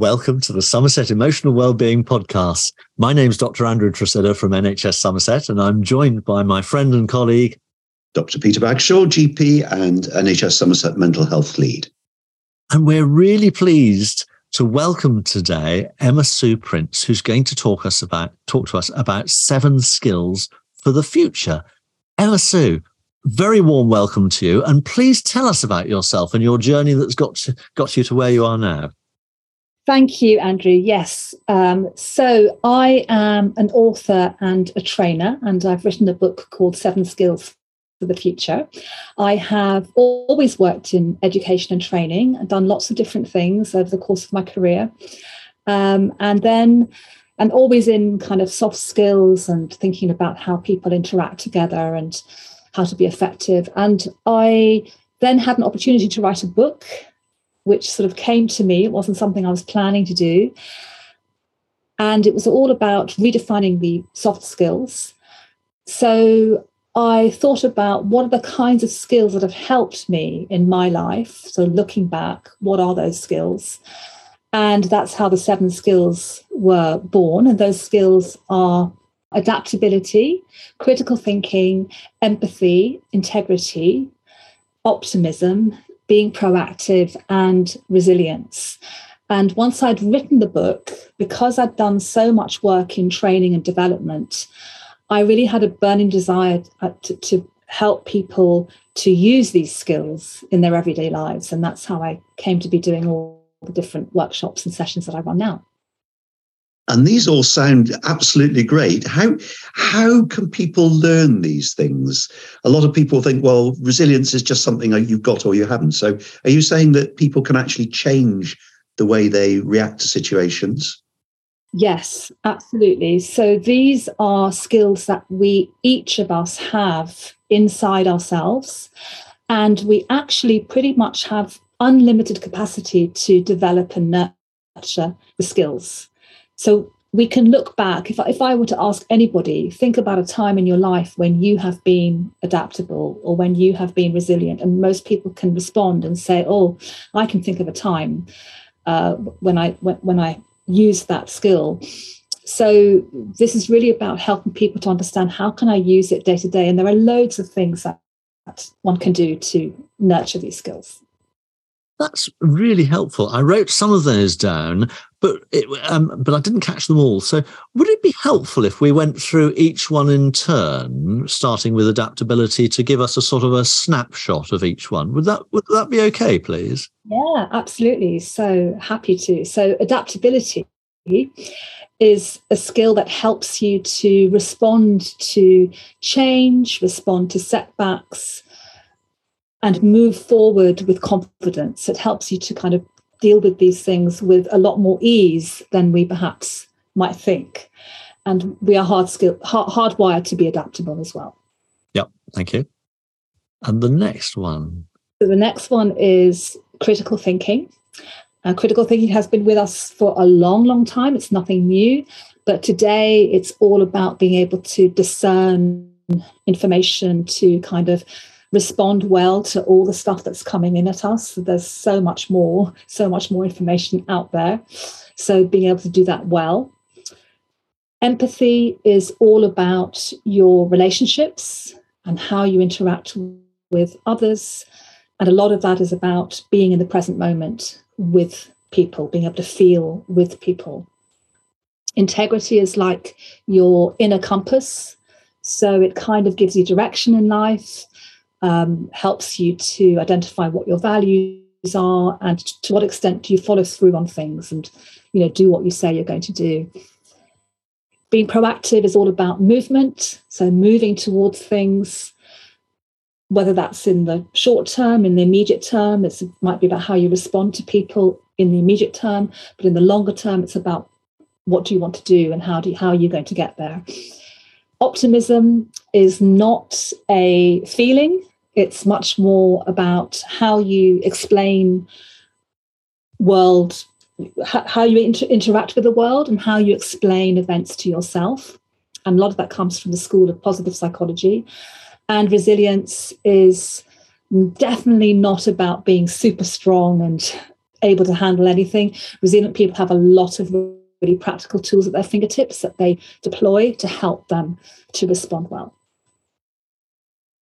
Welcome to the Somerset Emotional Wellbeing Podcast. My name's Dr. Andrew Tresidder from NHS Somerset, and I'm joined by my friend and colleague, Dr. Peter Bagshaw, GP and NHS Somerset Mental Health Lead. And we're really pleased to welcome today Emma Sue Prince, who's going to talk us about talk to us about seven skills for the future. Emma Sue, very warm welcome to you, and please tell us about yourself and your journey that's got to, got you to where you are now. Thank you, Andrew. Yes. Um, so I am an author and a trainer, and I've written a book called Seven Skills for the Future. I have always worked in education and training and done lots of different things over the course of my career. Um, and then, and always in kind of soft skills and thinking about how people interact together and how to be effective. And I then had an opportunity to write a book which sort of came to me. It wasn't something I was planning to do. And it was all about redefining the soft skills. So I thought about what are the kinds of skills that have helped me in my life. So looking back, what are those skills? And that's how the seven skills were born. And those skills are adaptability, critical thinking, empathy, integrity, optimism, being proactive and resilience. And once I'd written the book, because I'd done so much work in training and development, I really had a burning desire uh, to, to help people to use these skills in their everyday lives. And that's how I came to be doing all the different workshops and sessions that I run now and these all sound absolutely great. How how can people learn these things? A lot of people think well resilience is just something you've got or you haven't. So are you saying that people can actually change the way they react to situations? Yes absolutely. So these are skills that we each of us have inside ourselves. And we actually pretty much have unlimited capacity to develop and nurture the skills so we can look back. If, if I were to ask anybody, think about a time in your life when you have been adaptable or when you have been resilient. And most people can respond and say, oh, I can think of a time uh, when I when, when I used that skill. So this is really about helping people to understand how can I use it day to day. And there are loads of things that one can do to nurture these skills. That's really helpful. I wrote some of those down, but it, um, but I didn't catch them all. So, would it be helpful if we went through each one in turn, starting with adaptability, to give us a sort of a snapshot of each one? Would that would that be okay, please? Yeah, absolutely. So happy to. So, adaptability is a skill that helps you to respond to change, respond to setbacks and move forward with confidence. It helps you to kind of deal with these things with a lot more ease than we perhaps might think. And we are hard skill hard, hardwired to be adaptable as well. Yep, thank you. And the next one. So the next one is critical thinking. And critical thinking has been with us for a long, long time. It's nothing new. But today it's all about being able to discern information, to kind of respond well to all the stuff that's coming in at us. There's so much more, so much more information out there. So being able to do that well. Empathy is all about your relationships and how you interact with others. And a lot of that is about being in the present moment with people, being able to feel with people. Integrity is like your inner compass. So it kind of gives you direction in life um, helps you to identify what your values are and to what extent do you follow through on things and you know do what you say you're going to do. Being proactive is all about movement so moving towards things whether that's in the short term in the immediate term it might be about how you respond to people in the immediate term but in the longer term it's about what do you want to do and how do you, how are you going to get there. Optimism is not a feeling it's much more about how you explain world, how you inter- interact with the world, and how you explain events to yourself. And a lot of that comes from the school of positive psychology. And resilience is definitely not about being super strong and able to handle anything. Resilient people have a lot of really practical tools at their fingertips that they deploy to help them to respond well.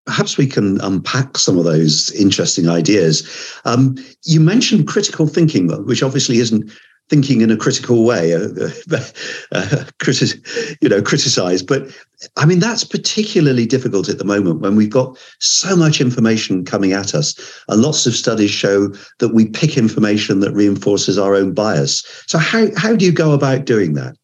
Perhaps we can unpack some of those interesting ideas. Um, you mentioned critical thinking, which obviously isn't thinking in a critical way, uh, uh, criti- you know, criticize. But I mean, that's particularly difficult at the moment when we've got so much information coming at us. And lots of studies show that we pick information that reinforces our own bias. So, how, how do you go about doing that?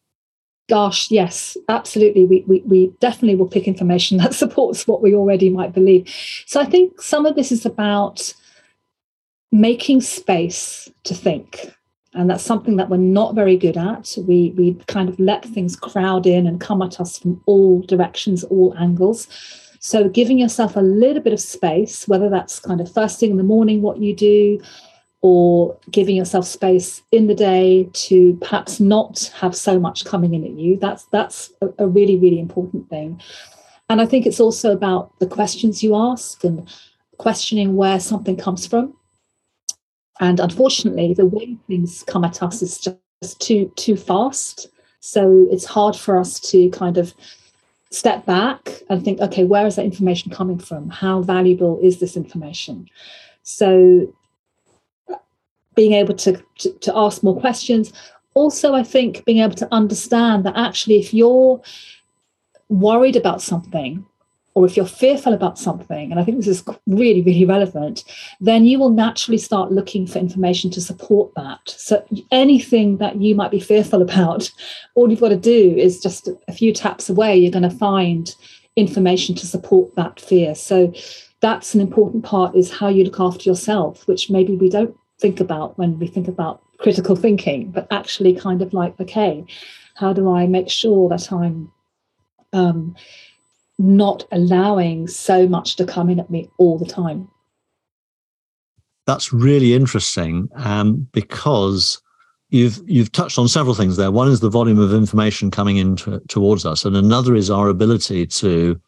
Gosh, yes, absolutely. We, we, we definitely will pick information that supports what we already might believe. So, I think some of this is about making space to think and that's something that we're not very good at we we kind of let things crowd in and come at us from all directions all angles so giving yourself a little bit of space whether that's kind of first thing in the morning what you do or giving yourself space in the day to perhaps not have so much coming in at you that's that's a, a really really important thing and i think it's also about the questions you ask and questioning where something comes from and unfortunately, the way things come at us is just too too fast. So it's hard for us to kind of step back and think, okay, where is that information coming from? How valuable is this information? So being able to, to, to ask more questions. Also, I think being able to understand that actually, if you're worried about something, or if you're fearful about something, and I think this is really, really relevant, then you will naturally start looking for information to support that. So anything that you might be fearful about, all you've got to do is just a few taps away, you're going to find information to support that fear. So that's an important part is how you look after yourself, which maybe we don't think about when we think about critical thinking, but actually kind of like, okay, how do I make sure that I'm um, not allowing so much to come in at me all the time. That's really interesting um, because you've you've touched on several things there. One is the volume of information coming in to, towards us, and another is our ability to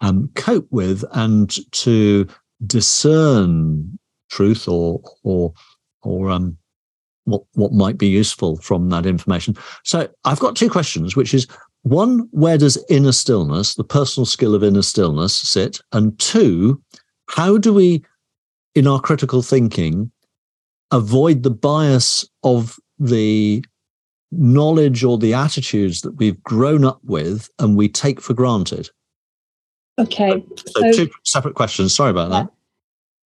um, cope with and to discern truth or or or um, what what might be useful from that information. So I've got two questions, which is one, where does inner stillness, the personal skill of inner stillness, sit? And two, how do we, in our critical thinking, avoid the bias of the knowledge or the attitudes that we've grown up with and we take for granted? Okay. So, so two separate questions. Sorry about that.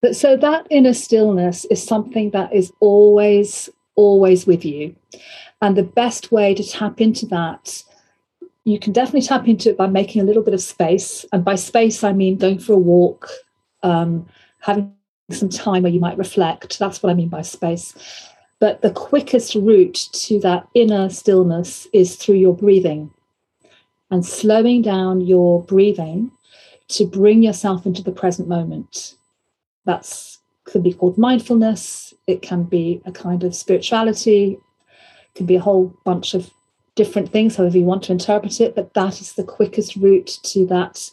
But so that inner stillness is something that is always, always with you. And the best way to tap into that you can definitely tap into it by making a little bit of space. And by space, I mean going for a walk, um, having some time where you might reflect. That's what I mean by space. But the quickest route to that inner stillness is through your breathing and slowing down your breathing to bring yourself into the present moment. That's could be called mindfulness. It can be a kind of spirituality. It can be a whole bunch of different things, however you want to interpret it, but that is the quickest route to that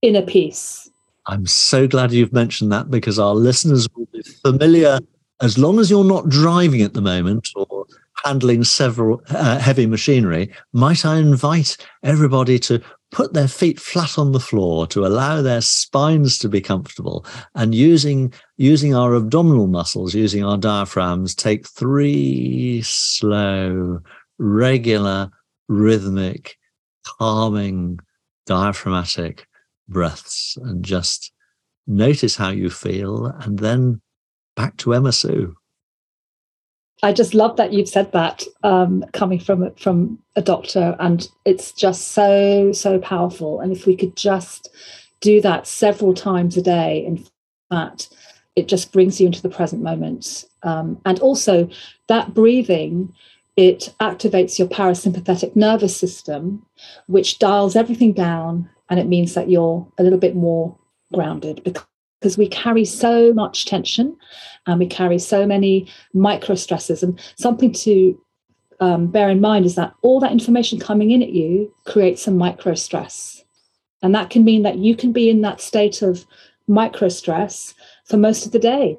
inner peace. I'm so glad you've mentioned that because our listeners will be familiar as long as you're not driving at the moment or handling several uh, heavy machinery. Might I invite everybody to put their feet flat on the floor to allow their spines to be comfortable and using using our abdominal muscles using our diaphragms take three slow regular, rhythmic, calming, diaphragmatic breaths and just notice how you feel and then back to Emma Sue. I just love that you've said that um, coming from from a doctor, and it's just so so powerful. And if we could just do that several times a day, in fact, it just brings you into the present moment. Um, and also that breathing it activates your parasympathetic nervous system, which dials everything down. And it means that you're a little bit more grounded because we carry so much tension and we carry so many micro stresses. And something to um, bear in mind is that all that information coming in at you creates a micro stress. And that can mean that you can be in that state of micro stress for most of the day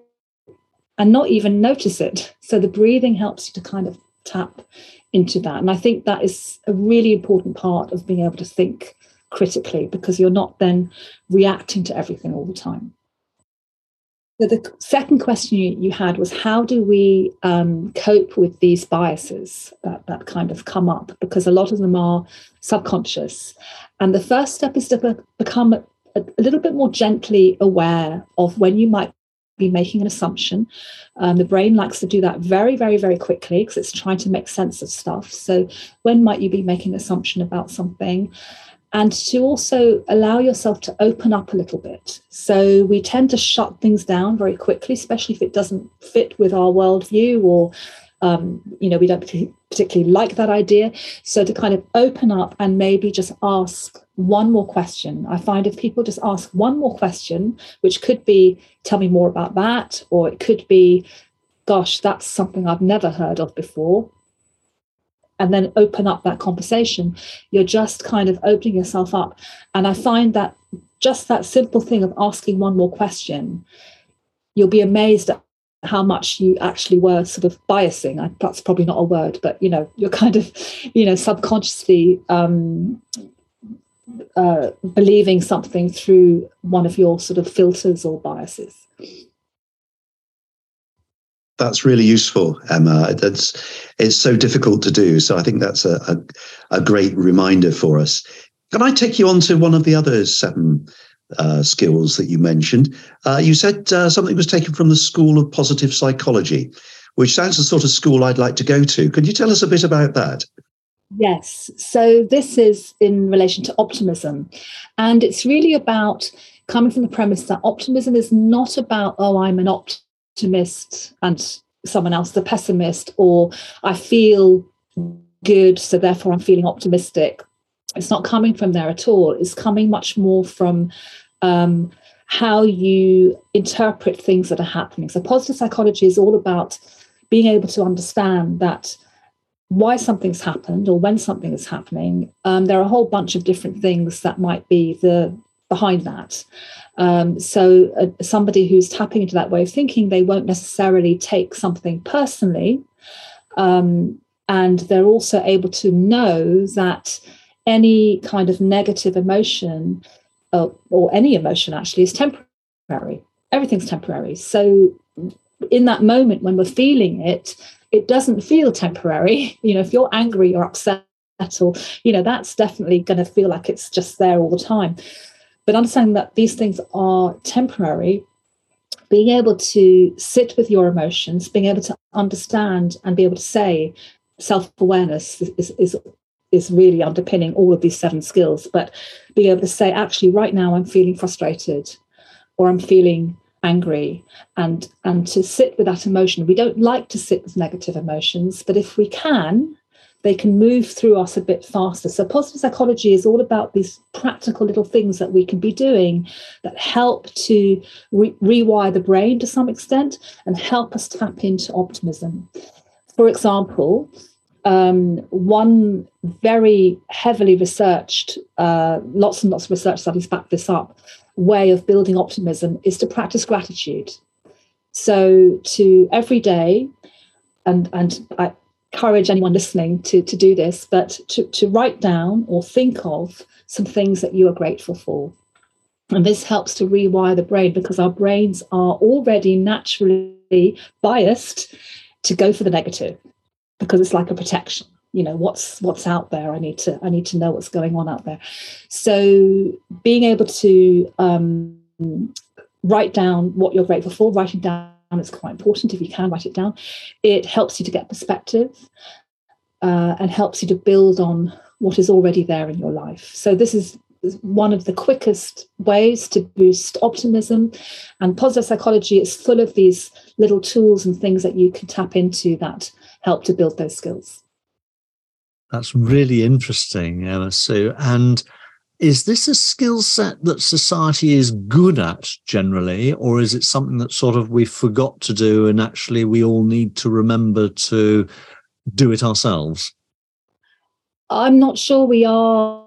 and not even notice it. So the breathing helps you to kind of tap into that. And I think that is a really important part of being able to think critically because you're not then reacting to everything all the time. So the second question you, you had was how do we um, cope with these biases that, that kind of come up? Because a lot of them are subconscious. And the first step is to be, become a, a, little bit more gently aware of when you might be making an assumption. Um, the brain likes to do that very, very, very quickly because it's trying to make sense of stuff. So, when might you be making an assumption about something? And to also allow yourself to open up a little bit. So, we tend to shut things down very quickly, especially if it doesn't fit with our worldview or um, you know, we don't particularly like that idea. So to kind of open up and maybe just ask one more question. I find if people just ask one more question, which could be, tell me more about that, or it could be, gosh, that's something I've never heard of before. And then open up that conversation. You're just kind of opening yourself up. And I find that just that simple thing of asking one more question, you'll be amazed at how much you actually were sort of biasing. I, that's probably not a word, but you know, you're kind of, you know, subconsciously um, uh, believing something through one of your sort of filters or biases. That's really useful, Emma. That's it's so difficult to do. So I think that's a, a, a great reminder for us. Can I take you on to one of the other seven uh, skills that you mentioned. Uh, you said uh, something was taken from the School of Positive Psychology, which sounds the sort of school I'd like to go to. Could you tell us a bit about that? Yes. So this is in relation to optimism. And it's really about coming from the premise that optimism is not about, oh, I'm an optimist and someone else the pessimist, or I feel good, so therefore I'm feeling optimistic. It's not coming from there at all. It's coming much more from um, how you interpret things that are happening. So, positive psychology is all about being able to understand that why something's happened or when something is happening. Um, there are a whole bunch of different things that might be the behind that. Um, so, uh, somebody who's tapping into that way of thinking, they won't necessarily take something personally. Um, and they're also able to know that any kind of negative emotion uh, or any emotion actually is temporary. Everything's temporary. So in that moment when we're feeling it, it doesn't feel temporary. You know, if you're angry or upset or, you know, that's definitely going to feel like it's just there all the time. But understanding that these things are temporary, being able to sit with your emotions, being able to understand and be able to say self awareness is, is, is really underpinning all of these seven skills. But being able to say, actually, right now I'm feeling frustrated or I'm feeling angry and and to sit with that emotion. We don't like to sit with negative emotions, but if we can, they can move through us a bit faster. So positive psychology is all about these practical little things that we can be doing that help to re- rewire the brain to some extent and help us tap into optimism. For example, um, one very heavily researched, uh, lots and lots of research studies back this up, way of building optimism is to practice gratitude. So to every day, and and I encourage anyone listening to, to do this, but to, to write down or think of some things that you are grateful for. And this helps to rewire the brain because our brains are already naturally biased to go for the negative because it's like a protection. You know what's what's out there? I need to i need to know what's going on out there. So being able to um, write down what you're grateful for writing down is quite important if you can write it down it helps you to get perspective uh, and helps you to build on what is already there in your life so this is one of the quickest ways to boost optimism and positive psychology is full of these little tools and things that you can tap into that help to build those skills. That's really interesting, Emma Sue. And is this a skill set that society is good at generally, or is it something that sort of we forgot to do and actually we all need to remember to do it ourselves? I'm not sure we are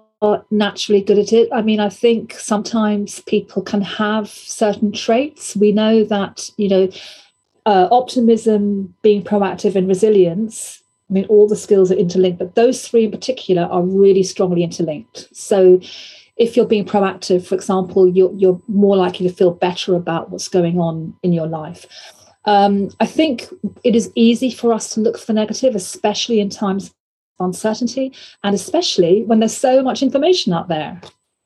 naturally good at it. I mean, I think sometimes people can have certain traits. We know that, you know, uh, optimism, being proactive, and resilience. I mean, all the skills are interlinked, but those three in particular are really strongly interlinked. So, if you're being proactive, for example, you're, you're more likely to feel better about what's going on in your life. Um, I think it is easy for us to look for negative, especially in times of uncertainty, and especially when there's so much information out there.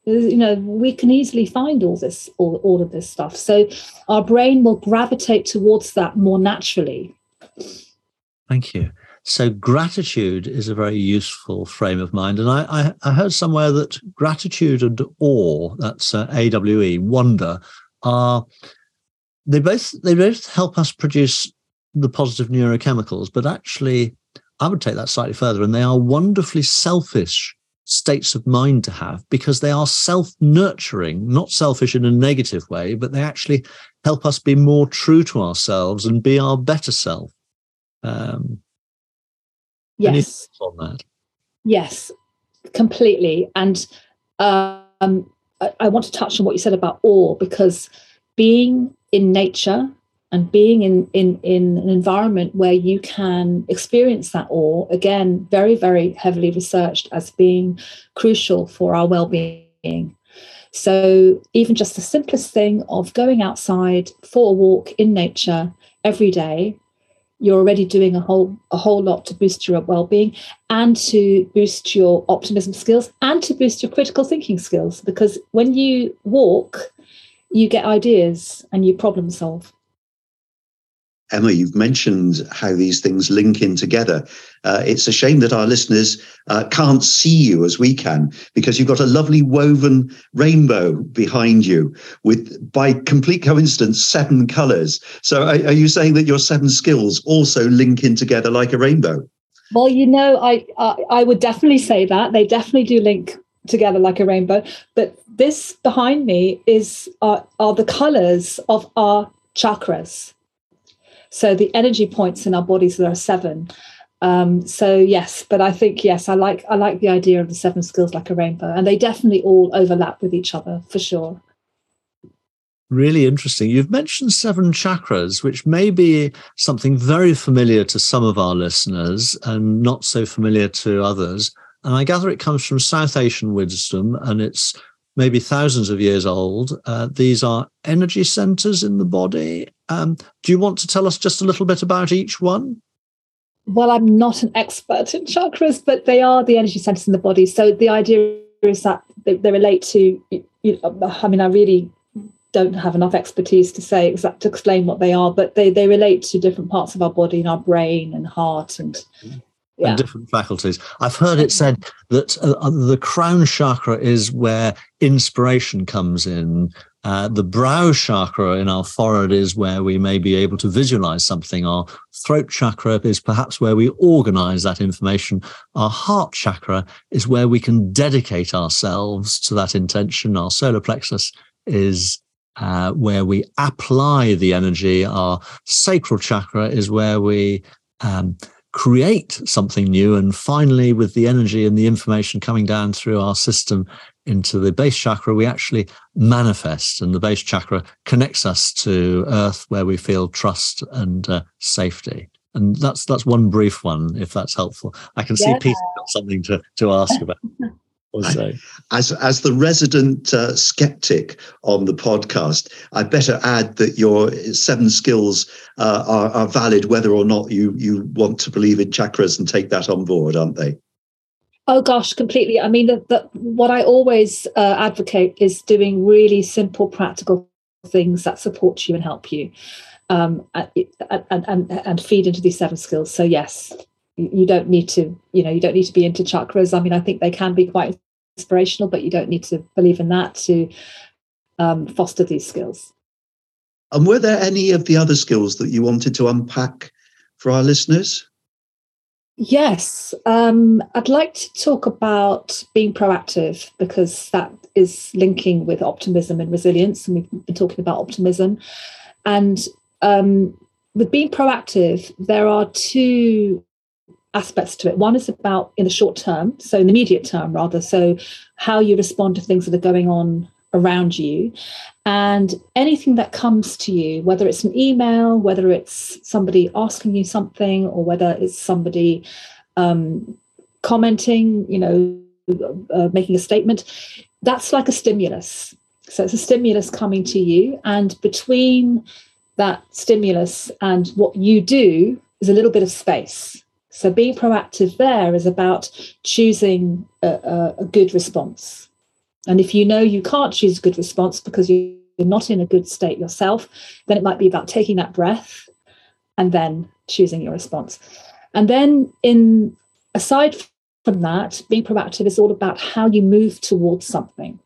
You know, we can easily find all this, all, all of this stuff. So our brain will gravitate towards that more naturally. Thank you. So gratitude is a very useful frame of mind, and I, I, I heard somewhere that gratitude and awe, that's uh, AWE, wonder, are they both they both help us produce the positive neurochemicals, but actually, I would take that slightly further, and they are wonderfully selfish states of mind to have because they are self nurturing, not selfish in a negative way, but they actually help us be more true to ourselves and be our better self. Um, yes. On that? Yes, completely. And um, I, I want to touch on what you said about awe because being in nature and being in, in, in an environment where you can experience that awe, again, very, very heavily researched as being crucial for our well being. So, even just the simplest thing of going outside for a walk in nature every day, you're already doing a whole a whole lot to boost your well-being and to boost your optimism skills and to boost your critical thinking skills because when you walk you get ideas and you problem solve. Emma, you've mentioned how these things link in together. Uh, it's a shame that our listeners uh, can't see you as we can because you've got a lovely woven rainbow behind you with, by complete coincidence, seven colors. So, are, are you saying that your seven skills also link in together like a rainbow? Well, you know, I, I I would definitely say that they definitely do link together like a rainbow. But this behind me is are, are the colors of our chakras. So the energy points in our bodies there are seven. Um, so yes, but I think yes, I like I like the idea of the seven skills like a rainbow, and they definitely all overlap with each other for sure. Really interesting. You've mentioned seven chakras, which may be something very familiar to some of our listeners and not so familiar to others. And I gather it comes from South Asian wisdom and it's maybe thousands of years old. Uh, these are energy centers in the body. Um, do you want to tell us just a little bit about each one? Well, I'm not an expert in chakras, but they are the energy centers in the body. So the idea is that they, they relate to, you know, I mean, I really don't have enough expertise to say exact to explain what they are, but they, they relate to different parts of our body and our brain and heart and yeah. and different faculties. I've heard it said that uh, uh, the crown chakra is where inspiration comes in. Uh, the brow chakra in our forehead is where we may be able to visualize something. Our throat chakra is perhaps where we organize that information. Our heart chakra is where we can dedicate ourselves to that intention. Our solar plexus is uh, where we apply the energy. Our sacral chakra is where we um, create something new. And finally, with the energy and the information coming down through our system into the base chakra, we actually manifest. And the base chakra connects us to earth where we feel trust and uh, safety. And that's that's one brief one, if that's helpful. I can see Peter got something to, to ask about. As as the resident uh, skeptic on the podcast, I better add that your seven skills uh, are, are valid whether or not you you want to believe in chakras and take that on board, aren't they? Oh gosh, completely. I mean, the, the, what I always uh, advocate is doing really simple, practical things that support you and help you, um, and, and, and and feed into these seven skills. So yes, you don't need to you know you don't need to be into chakras. I mean i think they can be quite inspirational but you don't need to believe in that to um, foster these skills. And were there any of the other skills that you wanted to unpack for our listeners? Yes um, i'd like to talk about being proactive because that is linking with optimism and resilience and we've been talking about optimism. And um, with being proactive there are two aspects to it. One is about in the short term, so in the immediate term, rather. So, how you respond to things that are going on around you. And anything that comes to you, whether it's an email, whether it's somebody asking you something, or whether it's somebody um, commenting, you know, uh, making a statement, that's like a stimulus. So it's a stimulus coming to you. And between that stimulus and what you do is a little bit of space. So being proactive there is about choosing a, a, good response. And if you know you can't choose a good response because you're not in a good state yourself, then it might be about taking that breath and then choosing your response. And then in aside from that, being proactive is all about how you move towards something.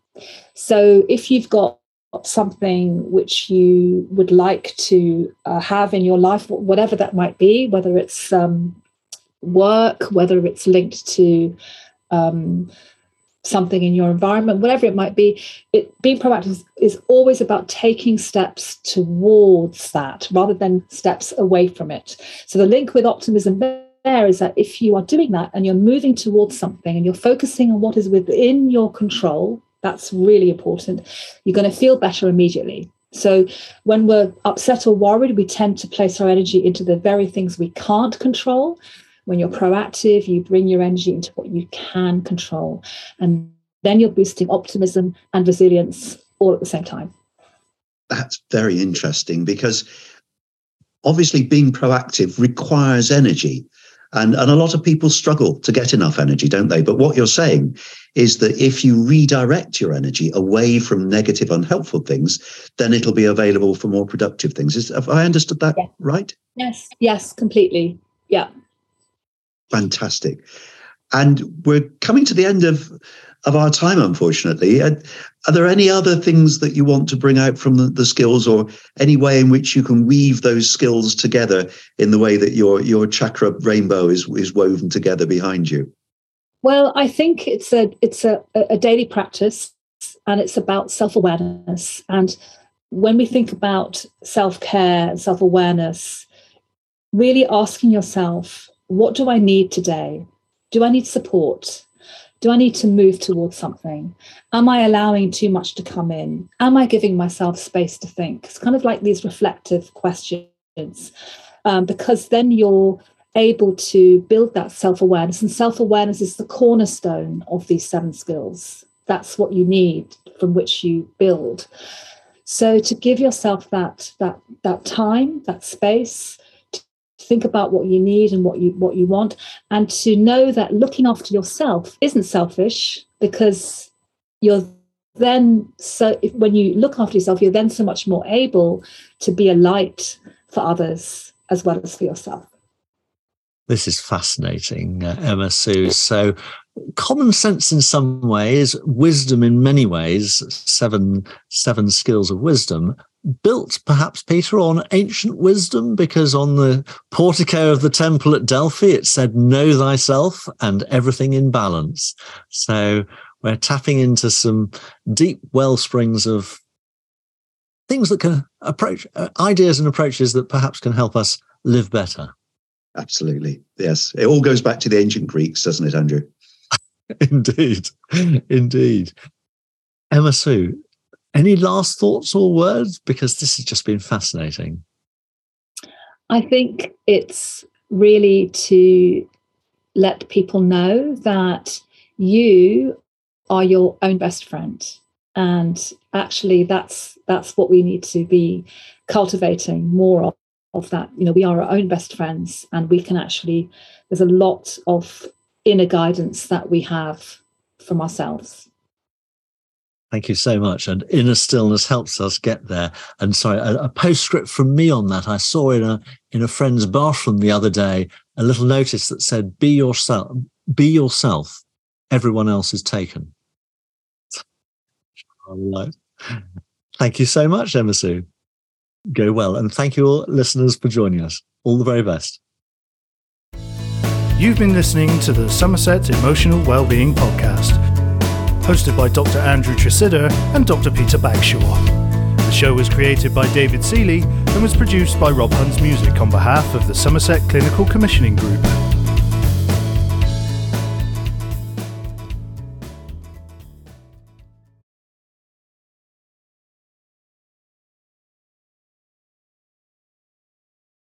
So if you've got something which you would like to uh, have in your life, whatever that might be, whether it's um, work, whether it's linked to um, something in your environment, whatever it might be, it, being proactive is, is always about taking steps towards that rather than steps away from it. So the link with optimism there is that if you are doing that and you're moving towards something and you're focusing on what is within your control, that's really important. You're going to feel better immediately. So when we're upset or worried, we tend to place our energy into the very things we can't control when you're proactive, you bring your energy into what you can control. And then you're boosting optimism and resilience all at the same time. That's very interesting because obviously being proactive requires energy. And, and a lot of people struggle to get enough energy, don't they? But what you're saying is that if you redirect your energy away from negative, unhelpful things, then it'll be available for more productive things. Is, have I understood that yeah. right? Yes, yes, completely. Yeah fantastic. And we're coming to the end of of our time, unfortunately. Are, are there any other things that you want to bring out from the, the, skills, or any way in which you can weave those skills together in the way that your your chakra rainbow is is woven together behind you? Well, I think it's a it's a, a daily practice, and it's about self awareness. And when we think about self care and self awareness, really asking yourself what do I need today? Do I need support? Do I need to move towards something? Am I allowing too much to come in? Am I giving myself space to think? It's kind of like these reflective questions, um, because then you're able to build that self awareness. And self awareness is the cornerstone of these seven skills. That's what you need from which you build. So to give yourself that that that time, that space, think about what you need and what you what you want. And to know that looking after yourself isn't selfish because you're then so if, when you look after yourself you're then so much more able to be a light for others as well as for yourself. This is fascinating uh, emma sue. So common sense in some ways wisdom in many ways seven seven skills of wisdom built perhaps peter on ancient wisdom because on the portico of the temple at delphi it said know thyself and everything in balance. So we're tapping into some deep well springs of things that can approach uh, ideas and approaches that perhaps can help us live better. Absolutely. Yes. It all goes back to the ancient greeks doesn't it andrew? Indeed. Indeed. Emma sue any last thoughts or words? Because this has just been fascinating. I think it's really to let people know that you are your own best friend and actually that's that's what we need to be cultivating more of, of that you know we are our own best friends and we can actually there's a lot of inner guidance that we have from ourselves Thank you so much. And inner stillness helps us get there. And sorry, a, a, postscript from me on that. I saw in a in a friend's bathroom the other day a little notice that said, "Be yourself. Be yourself. Everyone else is taken." Thank you so much, Emma Sue. Go well, and thank you all listeners for joining us. All the very best. You've been listening to the Somerset Emotional Wellbeing Podcast hosted by Dr. Andrew Tresidder and Dr. Peter Bagshaw. The show was created by David Seeley and was produced by Rob Hunt's Music on behalf of the Somerset Clinical Commissioning Group.